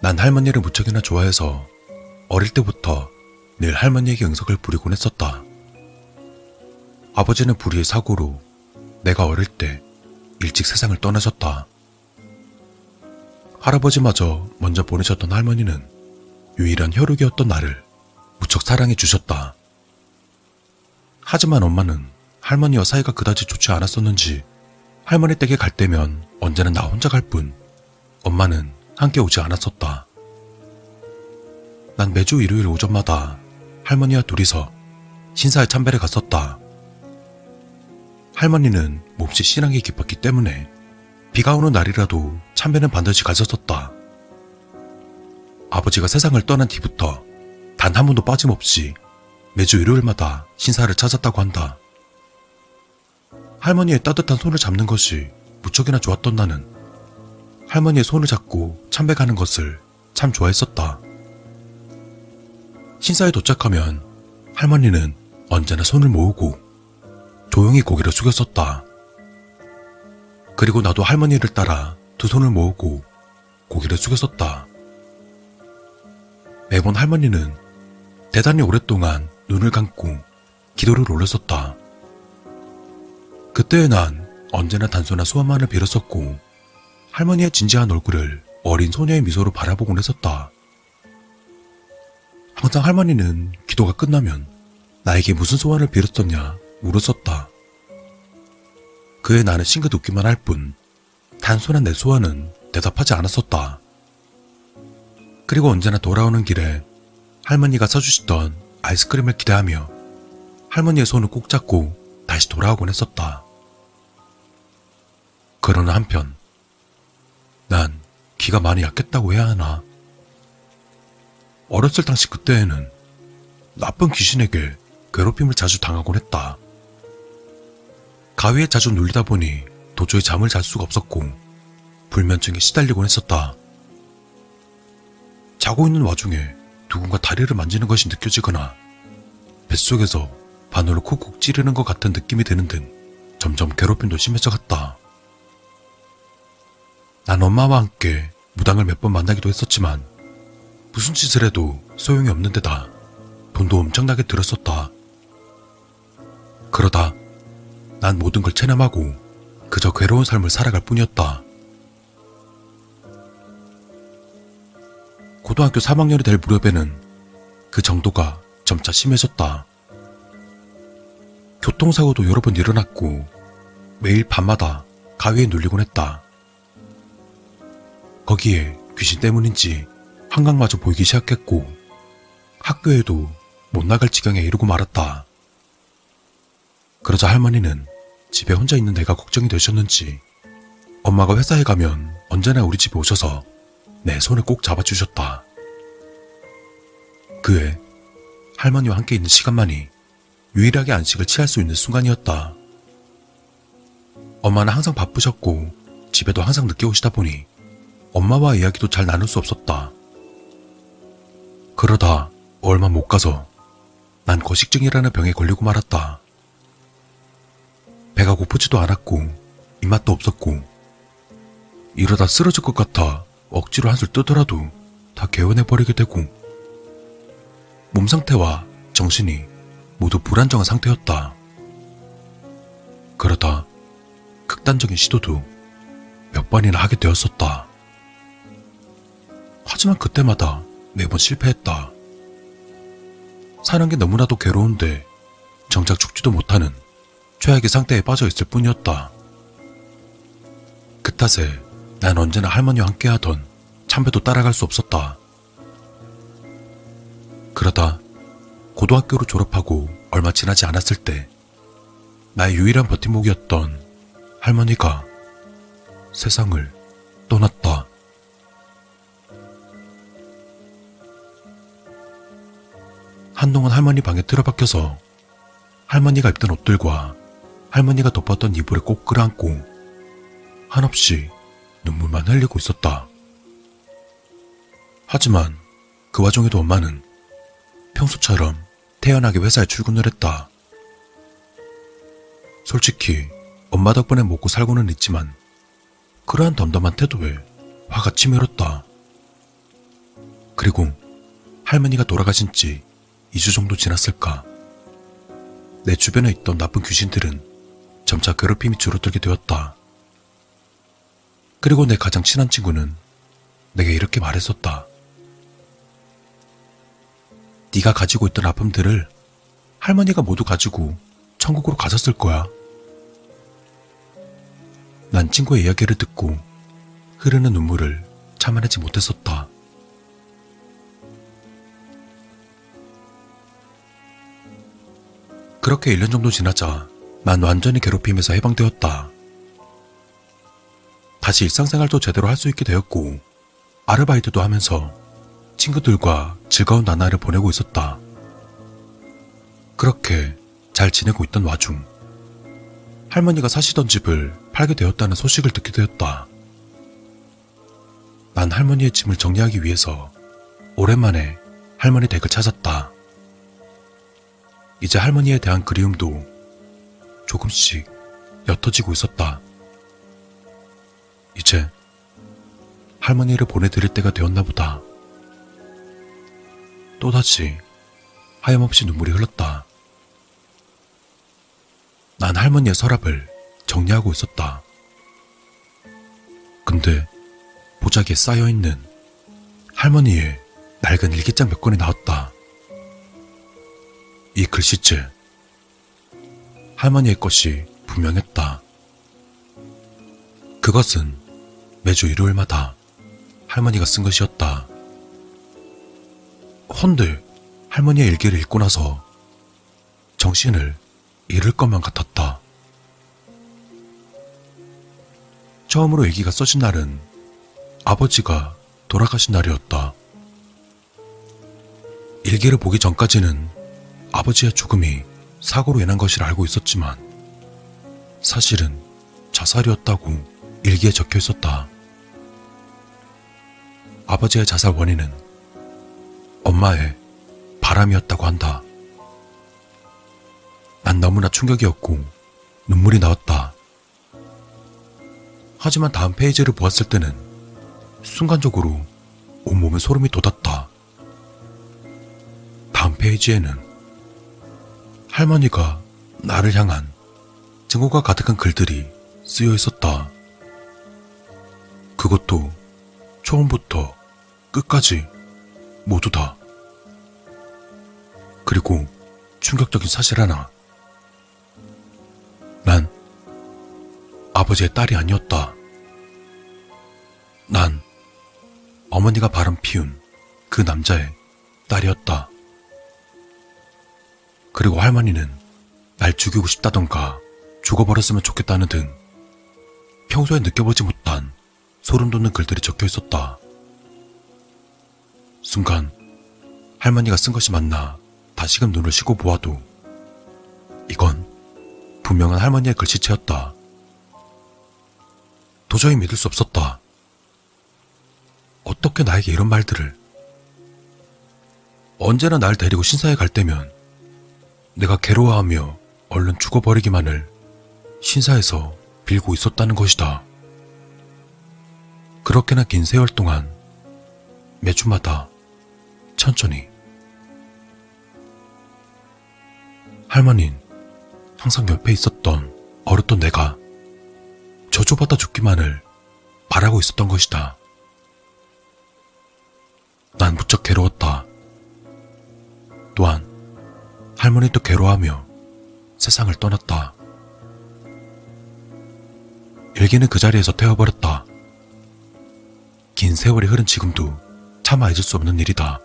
난 할머니를 무척이나 좋아해서 어릴 때부터 늘 할머니에게 응석을 부리곤 했었다. 아버지는 불의의 사고로 내가 어릴 때 일찍 세상을 떠나셨다. 할아버지마저 먼저 보내셨던 할머니는 유일한 혈육이었던 나를 무척 사랑해 주셨다. 하지만 엄마는 할머니와 사이가 그다지 좋지 않았었는지 할머니 댁에 갈 때면 언제나 나 혼자 갈 뿐 엄마는 함께 오지 않았었다. 난 매주 일요일 오전마다 할머니와 둘이서 신사에 참배를 갔었다. 할머니는 몹시 신앙이 깊었기 때문에 비가 오는 날이라도 참배는 반드시 가셨었다. 아버지가 세상을 떠난 뒤부터 단 한 번도 빠짐없이 매주 일요일마다 신사를 찾았다고 한다. 할머니의 따뜻한 손을 잡는 것이 무척이나 좋았던 나는 할머니의 손을 잡고 참배 가는 것을 참 좋아했었다. 신사에 도착하면 할머니는 언제나 손을 모으고 조용히 고개를 숙였었다. 그리고 나도 할머니를 따라 두 손을 모으고 고개를 숙였었다. 매번 할머니는 대단히 오랫동안 눈을 감고 기도를 올렸었다. 그때의 난 언제나 단순한 소원만을 빌었었고 할머니의 진지한 얼굴을 어린 소녀의 미소로 바라보곤 했었다. 항상 할머니는 기도가 끝나면 나에게 무슨 소원을 빌었었냐 물었었다. 그에 나는 싱긋 웃기만 할 뿐 단순한 내 소원은 대답하지 않았었다. 그리고 언제나 돌아오는 길에 할머니가 사주시던 아이스크림을 기대하며 할머니의 손을 꼭 잡고 다시 돌아오곤 했었다. 그러나 한편 난 기가 많이 약했다고 해야 하나. 어렸을 당시 그때에는 나쁜 귀신에게 괴롭힘을 자주 당하곤 했다. 가위에 자주 눌리다 보니 도저히 잠을 잘 수가 없었고 불면증에 시달리곤 했었다. 자고 있는 와중에 누군가 다리를 만지는 것이 느껴지거나 뱃속에서 바늘로 쿡쿡 찌르는 것 같은 느낌이 드는 등 점점 괴롭힘도 심해져 갔다. 난 엄마와 함께 무당을 몇 번 만나기도 했었지만 무슨 짓을 해도 소용이 없는 데다 돈도 엄청나게 들었었다. 그러다 난 모든 걸 체념하고 그저 괴로운 삶을 살아갈 뿐이었다. 고등학교 3학년이 될 무렵에는 그 정도가 점차 심해졌다. 교통사고도 여러 번 일어났고 매일 밤마다 가위에 눌리곤 했다. 거기에 귀신 때문인지 한강마저 보이기 시작했고 학교에도 못 나갈 지경에 이르고 말았다. 그러자 할머니는 집에 혼자 있는 내가 걱정이 되셨는지 엄마가 회사에 가면 언제나 우리 집에 오셔서 내 손을 꼭 잡아주셨다. 그해 할머니와 함께 있는 시간만이 유일하게 안식을 취할 수 있는 순간이었다. 엄마는 항상 바쁘셨고 집에도 항상 늦게 오시다 보니 엄마와 이야기도 잘 나눌 수 없었다. 그러다 얼마 못 가서 난 거식증이라는 병에 걸리고 말았다. 배가 고프지도 않았고 입맛도 없었고 이러다 쓰러질 것 같아 억지로 한술 뜨더라도 다 개운해버리게 되고 몸 상태와 정신이 모두 불안정한 상태였다. 그러다 극단적인 시도도 몇 번이나 하게 되었었다. 하지만 그때마다 매번 실패했다. 사는 게 너무나도 괴로운데 정작 죽지도 못하는 최악의 상태에 빠져 있을 뿐이었다. 그 탓에 난 언제나 할머니와 함께하던 참배도 따라갈 수 없었다. 그러다 고등학교로 졸업하고 얼마 지나지 않았을 때 나의 유일한 버팀목이었던 할머니가 세상을 떠났다. 한동안 할머니 방에 틀어박혀서 할머니가 입던 옷들과 할머니가 덮었던 이불에 꼭 끌어안고 한없이 눈물만 흘리고 있었다. 하지만 그 와중에도 엄마는 평소처럼 태연하게 회사에 출근을 했다. 솔직히 엄마 덕분에 먹고 살고는 있지만 그러한 덤덤한 태도에 화가 치밀었다. 그리고 할머니가 돌아가신 지 2주 정도 지났을까. 내 주변에 있던 나쁜 귀신들은 점차 괴롭힘이 줄어들게 되었다. 그리고 내 가장 친한 친구는 내게 이렇게 말했었다. 네가 가지고 있던 아픔들을 할머니가 모두 가지고 천국으로 가셨을 거야. 난 친구의 이야기를 듣고 흐르는 눈물을 참아내지 못했었다. 그렇게 1년 정도 지나자 난 완전히 괴롭힘에서 해방되었다. 다시 일상생활도 제대로 할 수 있게 되었고 아르바이트도 하면서 친구들과 즐거운 나날을 보내고 있었다. 그렇게 잘 지내고 있던 와중 할머니가 사시던 집을 팔게 되었다는 소식을 듣게 되었다. 난 할머니의 짐을 정리하기 위해서 오랜만에 할머니 댁을 찾았다. 이제 할머니에 대한 그리움도 조금씩 옅어지고 있었다. 이제 할머니를 보내드릴 때가 되었나 보다. 또다시 하염없이 눈물이 흘렀다. 난 할머니의 서랍을 정리하고 있었다. 근데 보자기에 쌓여있는 할머니의 낡은 일기장 몇 권이 나왔다. 이 글씨체 할머니의 것이 분명했다. 그것은 매주 일요일마다 할머니가 쓴 것이었다. 헌데 할머니의 일기를 읽고 나서 정신을 잃을 것만 같았다. 처음으로 일기가 써진 날은 아버지가 돌아가신 날이었다. 일기를 보기 전까지는 아버지의 죽음이 사고로 인한 것이라 알고 있었지만 사실은 자살이었다고 일기에 적혀 있었다. 아버지의 자살 원인은 엄마의 바람이었다고 한다. 난 너무나 충격이었고 눈물이 나왔다. 하지만 다음 페이지를 보았을 때는 순간적으로 온몸에 소름이 돋았다. 다음 페이지에는 할머니가 나를 향한 증오가 가득한 글들이 쓰여 있었다. 그것도 처음부터 끝까지 모두 다. 그리고 충격적인 사실 하나. 난 아버지의 딸이 아니었다. 난 어머니가 바람 피운 그 남자의 딸이었다. 그리고 할머니는 날 죽이고 싶다던가 죽어버렸으면 좋겠다는 등 평소에 느껴보지 못한 소름 돋는 글들이 적혀 있었다. 순간 할머니가 쓴 것이 맞나 다시금 눈을 쉬고 보아도 이건 분명한 할머니의 글씨체였다. 도저히 믿을 수 없었다. 어떻게 나에게 이런 말들을 언제나 날 데리고 신사에 갈 때면 내가 괴로워하며 얼른 죽어버리기만을 신사에서 빌고 있었다는 것이다. 그렇게나 긴 세월 동안 매주마다 천천히 할머니는 항상 옆에 있었던 어렸던 내가 저주받아 죽기만을 바라고 있었던 것이다. 난 무척 괴로웠다. 할머니도 괴로워하며 세상을 떠났다. 일기는 그 자리에서 태워버렸다. 긴 세월이 흐른 지금도 차마 잊을 수 없는 일이다.